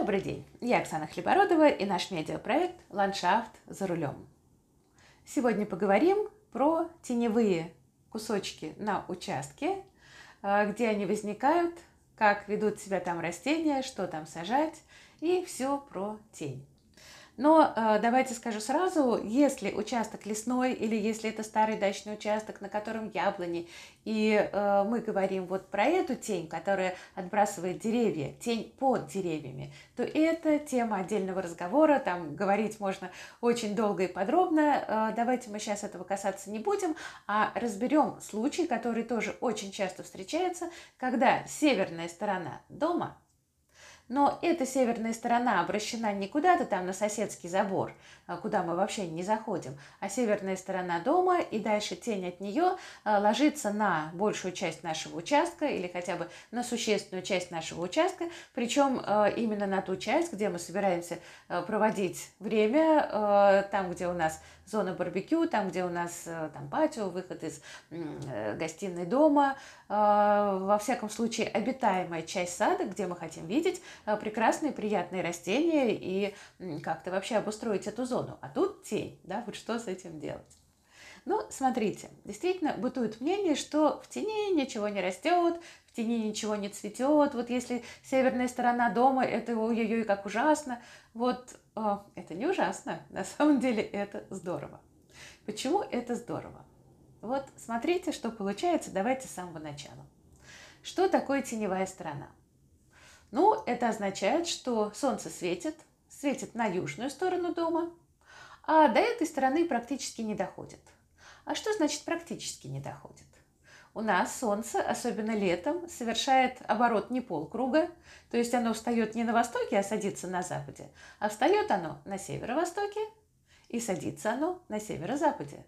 Добрый день, я Оксана Хлебородова и наш медиапроект «Ландшафт за рулем». Сегодня поговорим про теневые кусочки на участке, э, где они возникают, как ведут себя там растения, что там сажать и все про тень. Но э, давайте скажу сразу, если участок лесной или если это старый дачный участок, на котором яблони, и э, мы говорим вот про эту тень, которая отбрасывает деревья, тень под деревьями, то это тема отдельного разговора, там говорить можно очень долго и подробно. Э, давайте мы сейчас этого касаться не будем, а разберем случай, который тоже очень часто встречается, когда северная сторона дома но эта северная сторона обращена не куда-то там на соседский забор, а куда мы вообще не заходим, а северная сторона дома, и дальше тень от нее а, ложится на большую часть нашего участка или хотя бы на существенную часть нашего участка, причем а, именно на ту часть, где мы собираемся проводить время, там, где у нас зона барбекю, там, где у нас там патио, выход из э, гостиной дома, во всяком случае, обитаемая часть сада, где мы хотим видеть прекрасные, приятные растения и как-то вообще обустроить эту зону. А тут тень, да, вот что с этим делать? Ну, смотрите, действительно бытует мнение, что в тени ничего не растет, в тени ничего не цветет. Вот если северная сторона дома, это ой-ой-ой, как ужасно. Вот о, э, это не ужасно, на самом деле это здорово. Почему это здорово? Вот смотрите, что получается, давайте с самого начала. Что такое теневая сторона? Ну, это означает, что солнце светит, светит на южную сторону дома, а до этой стороны практически не доходит. А что значит практически не доходит? У нас Солнце, особенно летом, совершает оборот не полкруга, то есть оно встает не на востоке, а садится на западе, а встает оно на северо-востоке и садится оно на северо-западе.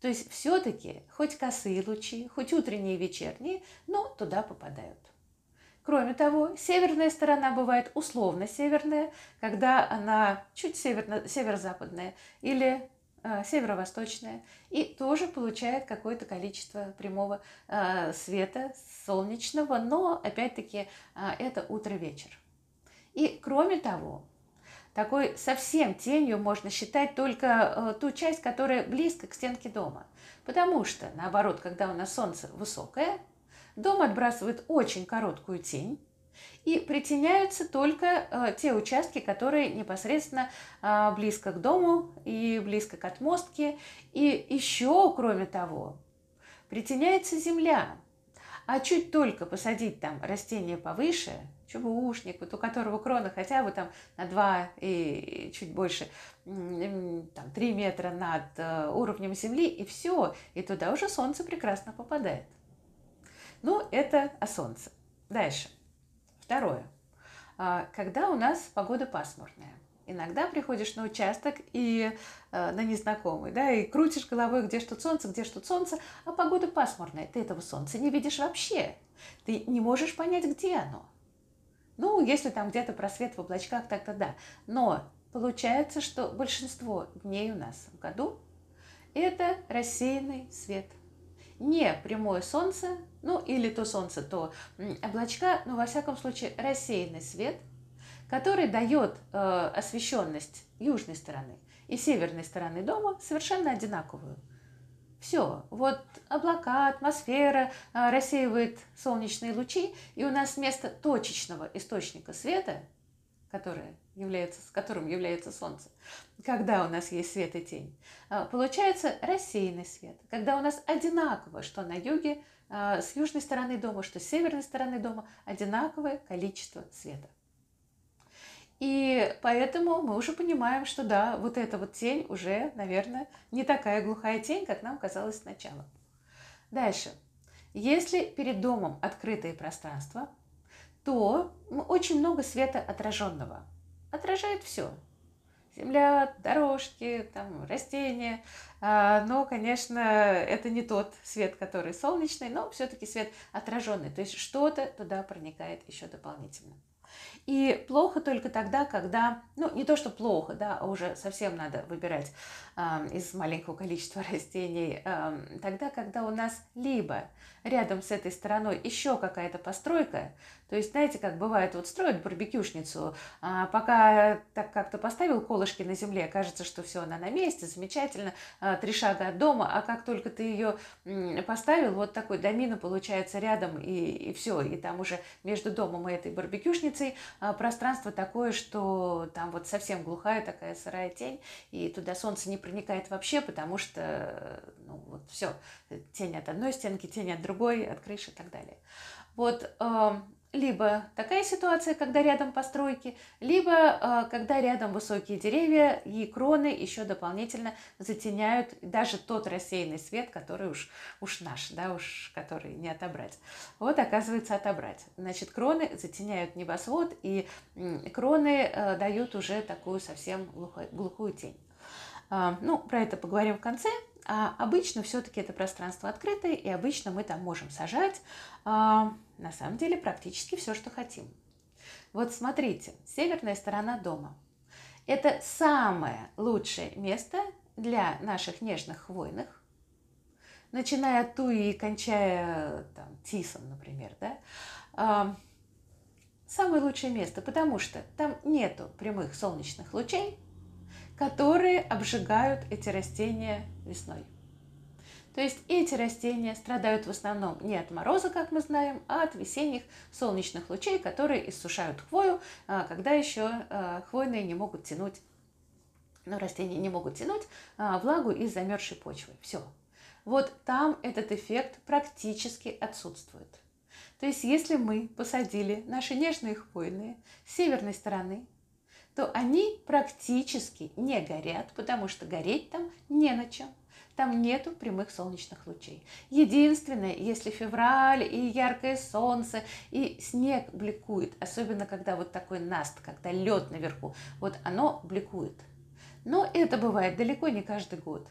То есть все-таки хоть косые лучи, хоть утренние и вечерние, но туда попадают. Кроме того, северная сторона бывает условно северная, когда она чуть северно, северо-западная или э, северо-восточная, и тоже получает какое-то количество прямого э, света солнечного, но опять-таки э, это утро-вечер. И кроме того, такой совсем тенью можно считать только э, ту часть, которая близко к стенке дома. Потому что, наоборот, когда у нас солнце высокое, Дом отбрасывает очень короткую тень, и притеняются только э, те участки, которые непосредственно э, близко к дому и близко к отмостке. И еще, кроме того, притеняется земля. А чуть только посадить там растение повыше, чубушник, вот у которого крона хотя бы там на 2 и чуть больше, там 3 метра над э, уровнем земли, и все, и туда уже солнце прекрасно попадает. Ну, это о солнце. Дальше. Второе. А, когда у нас погода пасмурная. Иногда приходишь на участок и э, на незнакомый, да, и крутишь головой, где что солнце, где что солнце, а погода пасмурная. Ты этого солнца не видишь вообще. Ты не можешь понять, где оно. Ну, если там где-то просвет в облачках, тогда да. Но получается, что большинство дней у нас в году это рассеянный свет – не прямое солнце, ну или то солнце, то облачка, но во всяком случае рассеянный свет, который дает э, освещенность южной стороны и северной стороны дома совершенно одинаковую. Все, вот облака, атмосфера э, рассеивает солнечные лучи, и у нас вместо точечного источника света, которое является, с которым является Солнце, когда у нас есть свет и тень, а, получается рассеянный свет, когда у нас одинаково, что на юге, с южной стороны дома, что с северной стороны дома, одинаковое количество света. И поэтому мы уже понимаем, что да, вот эта вот тень уже, наверное, не такая глухая тень, как нам казалось сначала. Дальше. Если перед домом открытое пространство, то очень много света отраженного – отражает все. Земля, дорожки, там, растения. А, но, конечно, это не тот свет, который солнечный, но все-таки свет отраженный. То есть что-то туда проникает еще дополнительно. И плохо только тогда, когда, ну, не то, что плохо, да, а уже совсем надо выбирать э, из маленького количества растений, э, тогда, когда у нас либо рядом с этой стороной еще какая-то постройка, то есть, знаете, как бывает, вот строят барбекюшницу, а пока так как-то поставил колышки на земле, кажется, что все, она на месте, замечательно, а, три шага от дома, а как только ты ее поставил, вот такой домина получается рядом, и, и все, и там уже между домом и этой барбекюшницей пространство такое, что там вот совсем глухая такая сырая тень, и туда солнце не проникает вообще, потому что, ну вот все, тень от одной стенки, тень от другой, от крыши и так далее. Вот либо такая ситуация, когда рядом постройки, либо э, когда рядом высокие деревья и кроны еще дополнительно затеняют даже тот рассеянный свет, который уж, уж наш, да, уж который не отобрать. Вот оказывается отобрать. Значит, кроны затеняют небосвод, и кроны э, дают уже такую совсем глухой, глухую тень. Э, ну, про это поговорим в конце. А обычно все-таки это пространство открытое, и обычно мы там можем сажать а, на самом деле практически все, что хотим. Вот смотрите, северная сторона дома. Это самое лучшее место для наших нежных хвойных, начиная от туи и кончая там, тисом, например, да, а, самое лучшее место, потому что там нету прямых солнечных лучей, которые обжигают эти растения весной. То есть эти растения страдают в основном не от мороза, как мы знаем, а от весенних солнечных лучей, которые иссушают хвою, а, когда еще а, хвойные не могут тянуть, ну, растения не могут тянуть а, влагу из замерзшей почвы. Все. Вот там этот эффект практически отсутствует. То есть если мы посадили наши нежные хвойные с северной стороны, то они практически не горят, потому что гореть там не на чем. Там нету прямых солнечных лучей. Единственное, если февраль и яркое солнце, и снег бликует, особенно когда вот такой наст, когда лед наверху, вот оно бликует. Но это бывает далеко не каждый год.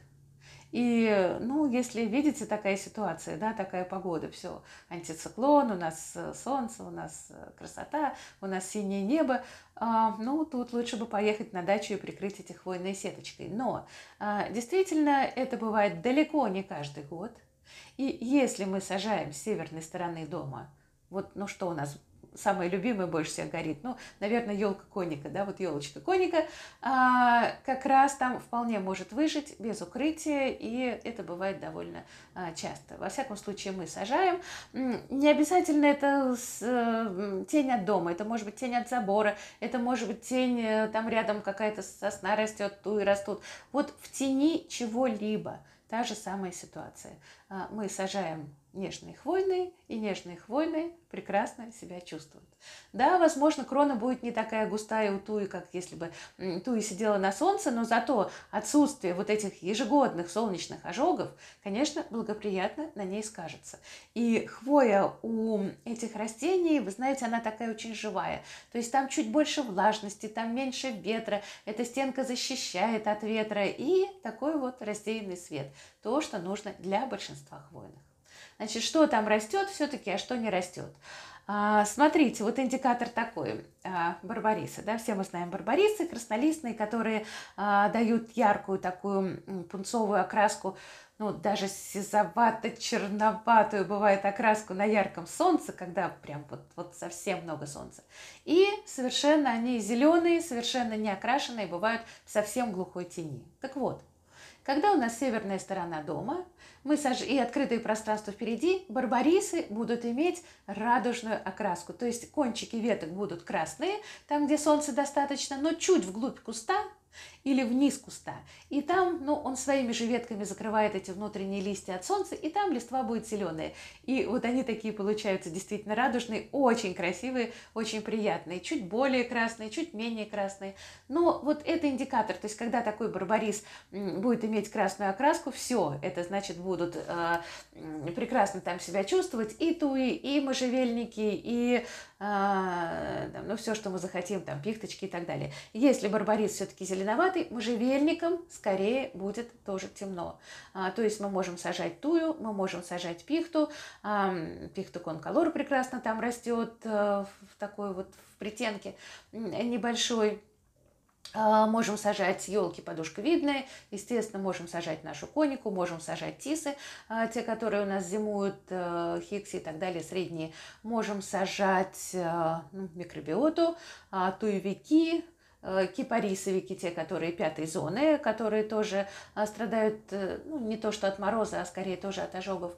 И, ну, если видите такая ситуация, да, такая погода, все, антициклон, у нас э, солнце, у нас э, красота, у нас синее небо, а, ну, тут лучше бы поехать на дачу и прикрыть эти хвойной сеточкой. Но а, действительно это бывает далеко не каждый год. И если мы сажаем с северной стороны дома, вот, ну что у нас самая любимая больше всех горит. Ну, наверное, елка коника, да, вот елочка коника, а, как раз там вполне может выжить без укрытия, и это бывает довольно а, часто. Во всяком случае, мы сажаем. Не обязательно это с, а, тень от дома, это может быть тень от забора, это может быть тень, э, там рядом какая-то сосна растет, туи растут. Вот в тени чего-либо та же самая ситуация. А, мы сажаем нежные хвойные, и нежные хвойные прекрасно себя чувствуют. Да, возможно, крона будет не такая густая у туи, как если бы туи сидела на солнце, но зато отсутствие вот этих ежегодных солнечных ожогов, конечно, благоприятно на ней скажется. И хвоя у этих растений, вы знаете, она такая очень живая. То есть там чуть больше влажности, там меньше ветра, эта стенка защищает от ветра и такой вот рассеянный свет. То, что нужно для большинства хвойных. Значит, что там растет все-таки, а что не растет. А, смотрите, вот индикатор такой, а, барбарисы, да, все мы знаем барбарисы, краснолистные, которые а, дают яркую такую пунцовую окраску, ну, даже сизовато-черноватую бывает окраску на ярком солнце, когда прям вот, вот совсем много солнца. И совершенно они зеленые, совершенно не окрашенные, бывают в совсем глухой тени. Так вот, когда у нас северная сторона дома, мы сож... и открытое пространство впереди, барбарисы будут иметь радужную окраску. То есть кончики веток будут красные, там, где солнца достаточно, но чуть вглубь куста или вниз куста. И там, ну, он своими же ветками закрывает эти внутренние листья от солнца, и там листва будет зеленая. И вот они такие получаются действительно радужные, очень красивые, очень приятные, чуть более красные, чуть менее красные. Но вот это индикатор, то есть когда такой барбарис будет иметь красную окраску, все, это значит будут э, прекрасно там себя чувствовать и туи, и можжевельники, и э, ну, все, что мы захотим, там, пихточки и так далее. Если барбарис все-таки зеленоват, темноватый, можжевельником скорее будет тоже темно. А, то есть мы можем сажать тую, мы можем сажать пихту. А, пихту конколор прекрасно там растет а, в такой вот в притенке небольшой. А, можем сажать елки подушковидные, естественно, можем сажать нашу конику, можем сажать тисы, те, которые у нас зимуют, э, хикси и так далее, средние. Можем сажать э, ну, микробиоту, туевики, э, кипарисовики, те, которые пятой зоны, которые тоже страдают, ну, не то что от мороза, а скорее тоже от ожогов.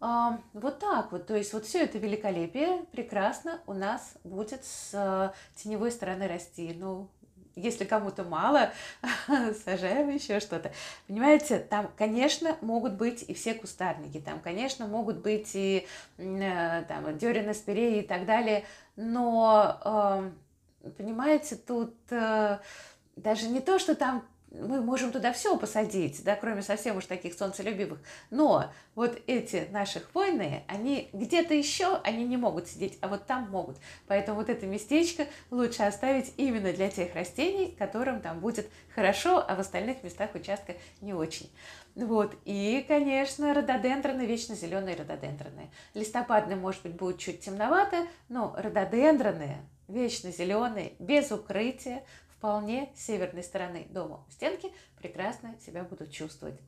Вот так вот, то есть вот все это великолепие прекрасно у нас будет с теневой стороны расти. Ну, если кому-то мало, сажаем еще что-то. Понимаете, там, конечно, могут быть и все кустарники, там, конечно, могут быть и э, там, дерина, спирей и так далее, но, э, понимаете, тут э, даже не то, что там мы можем туда все посадить, да, кроме совсем уж таких солнцелюбивых. Но вот эти наши хвойные, они где-то еще, они не могут сидеть, а вот там могут. Поэтому вот это местечко лучше оставить именно для тех растений, которым там будет хорошо, а в остальных местах участка не очень. Вот. И, конечно, рододендроны, вечно зеленые рододендроны. Листопадные, может быть, будут чуть темновато, но рододендроны вечно зеленые, без укрытия, вполне северной стороны дома у стенки прекрасно себя будут чувствовать.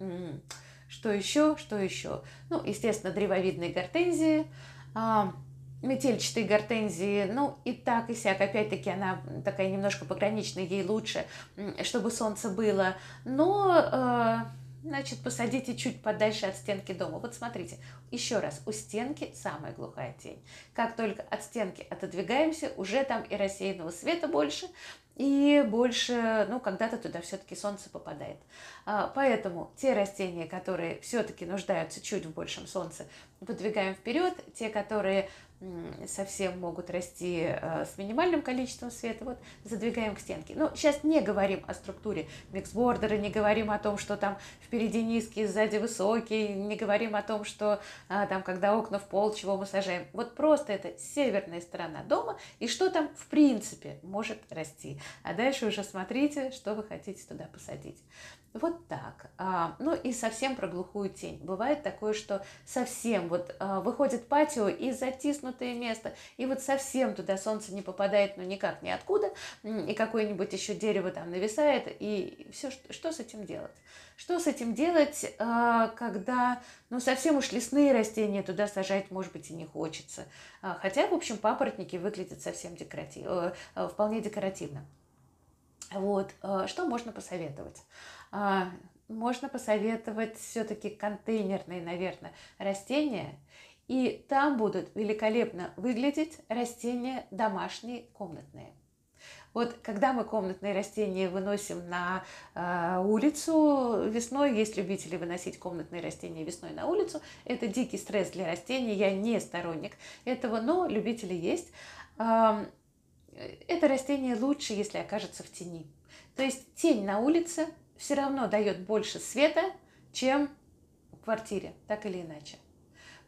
М-м. Что еще? Что еще? Ну, естественно, древовидные гортензии, а, метельчатые гортензии, ну и так и сяк, опять-таки она такая немножко пограничная, ей лучше, чтобы солнце было, но а, значит, посадите чуть подальше от стенки дома. Вот смотрите, еще раз, у стенки самая глухая тень. Как только от стенки отодвигаемся, уже там и рассеянного света больше, и больше, ну, когда-то туда все-таки солнце попадает. А, поэтому те растения, которые все-таки нуждаются чуть в большем солнце, выдвигаем вперед, те, которые совсем могут расти э, с минимальным количеством света, вот задвигаем к стенке. Но сейчас не говорим о структуре миксбордера, не говорим о том, что там впереди низкий, сзади высокий, не говорим о том, что а, там, когда окна в пол, чего мы сажаем. Вот просто это северная сторона дома, и что там в принципе может расти. А дальше уже смотрите, что вы хотите туда посадить. Вот так. А, ну и совсем про глухую тень. Бывает такое, что совсем вот а, выходит патио и затиснутое место, и вот совсем туда солнце не попадает, ну никак ниоткуда, и какое-нибудь еще дерево там нависает, и все, что, с этим делать? Что с этим делать, а, когда, ну, совсем уж лесные растения туда сажать, может быть, и не хочется. Хотя, в общем, папоротники выглядят совсем декоративно, э, вполне декоративно. Вот, что можно посоветовать? А, можно посоветовать все-таки контейнерные, наверное, растения. И там будут великолепно выглядеть растения домашние, комнатные. Вот когда мы комнатные растения выносим на э, улицу весной, есть любители выносить комнатные растения весной на улицу, это дикий стресс для растений, я не сторонник этого, но любители есть. Э, это растение лучше, если окажется в тени. То есть тень на улице все равно дает больше света, чем в квартире, так или иначе.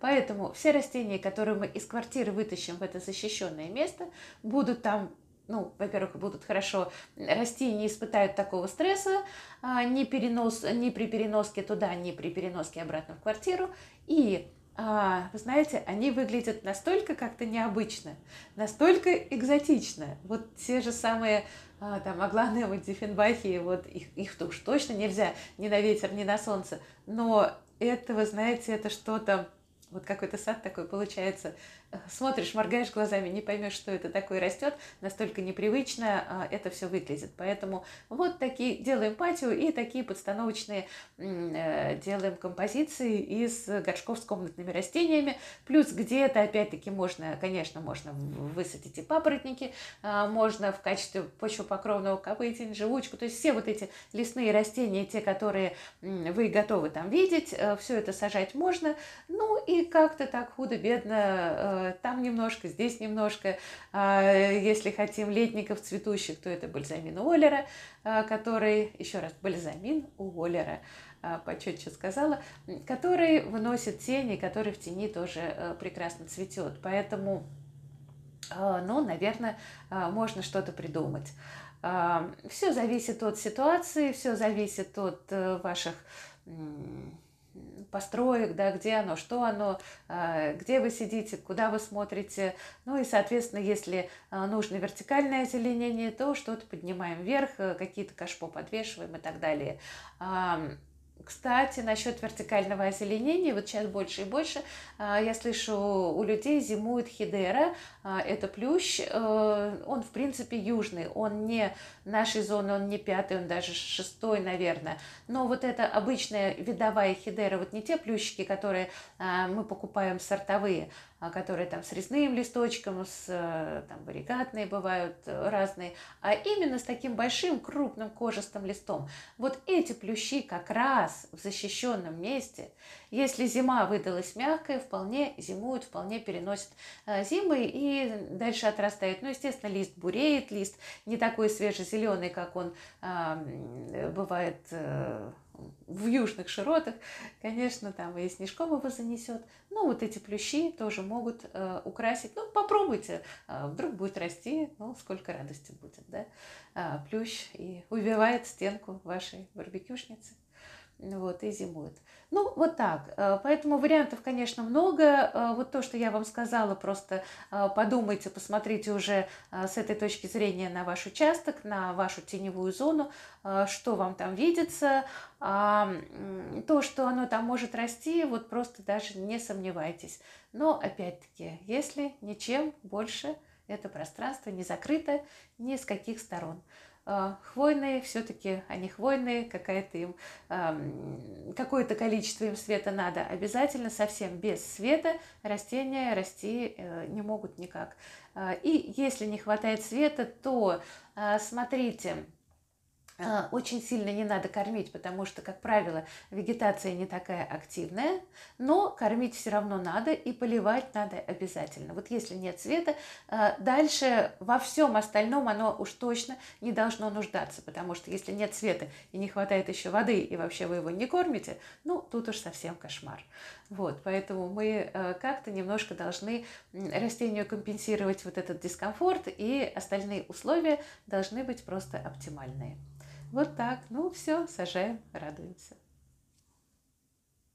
Поэтому все растения, которые мы из квартиры вытащим в это защищенное место, будут там ну, во-первых, будут хорошо расти не испытают такого стресса а, ни, перенос, ни при переноске туда, ни при переноске обратно в квартиру. И а, вы знаете, они выглядят настолько как-то необычно, настолько экзотично. Вот те же самые а, там Агланы, Диффенбахи, вот их, их уж точно нельзя ни на ветер, ни на солнце. Но это, вы знаете, это что-то, вот какой-то сад такой получается, смотришь, моргаешь глазами, не поймешь, что это такое растет, настолько непривычно а, это все выглядит. Поэтому вот такие делаем патио и такие подстановочные э, делаем композиции из горшков с комнатными растениями. Плюс где-то, опять-таки, можно, конечно, можно высадить и папоротники, а, можно в качестве почвопокровного копытень, живучку, то есть все вот эти лесные растения, те, которые вы готовы там видеть, э, все это сажать можно. Ну и как-то так худо-бедно э, там немножко, здесь немножко. А, если хотим летников цветущих, то это бальзамин Уоллера, а, который, еще раз, бальзамин Уоллера, а, почетче сказала, который выносит тени, который в тени тоже э, прекрасно цветет. Поэтому ну, наверное, можно что-то придумать. Все зависит от ситуации, все зависит от э, ваших построек, да, где оно, что оно, а, где вы сидите, куда вы смотрите. Ну и, соответственно, если а, нужно вертикальное озеленение, то что-то поднимаем вверх, э, какие-то кашпо подвешиваем и так далее. Кстати, насчет вертикального озеленения, вот сейчас больше и больше а, я слышу, у людей зимует хидера, а, это плющ, э, он в принципе южный, он не нашей зоны, он не пятый, он даже шестой, наверное, но вот это обычная видовая хидера, вот не те плющики, которые а, мы покупаем сортовые, которые там с резным листочком, с э, там варигатные бывают э, разные, а именно с таким большим крупным кожистым листом. Вот эти плющи как раз в защищенном месте, если зима выдалась мягкая, вполне зимуют, вполне переносят э, зимы и дальше отрастают. Ну, естественно, лист буреет, лист не такой свежезеленый, как он бывает в южных широтах, конечно, там и снежком его занесет. Но вот эти плющи тоже могут э, украсить. Ну, попробуйте, э, вдруг будет расти, ну, сколько радости будет, да, э, плющ и увивает стенку вашей барбекюшницы вот, и зимует. Ну, вот так. Э, поэтому вариантов, конечно, много. Э, вот то, что я вам сказала, просто э, подумайте, посмотрите уже с этой точки зрения на ваш участок, на вашу теневую зону, что вам там видится. А, то, что оно там может расти, вот просто даже не сомневайтесь. Но, опять-таки, если ничем больше это пространство не закрыто ни с каких сторон. А, хвойные, все-таки они хвойные, какая-то им, какое-то количество им света надо. Обязательно совсем без света растения расти э, не могут никак. А, и если не хватает света, то смотрите, очень сильно не надо кормить, потому что, как правило, вегетация не такая активная, но кормить все равно надо и поливать надо обязательно. Вот если нет света, а, дальше во всем остальном оно уж точно не должно нуждаться, потому что если нет света и не хватает еще воды, и вообще вы его не кормите, ну, тут уж совсем кошмар. Вот, поэтому мы а, как-то немножко должны растению компенсировать вот этот дискомфорт, и остальные условия должны быть просто оптимальные. Вот так. Ну все, сажаем, радуемся.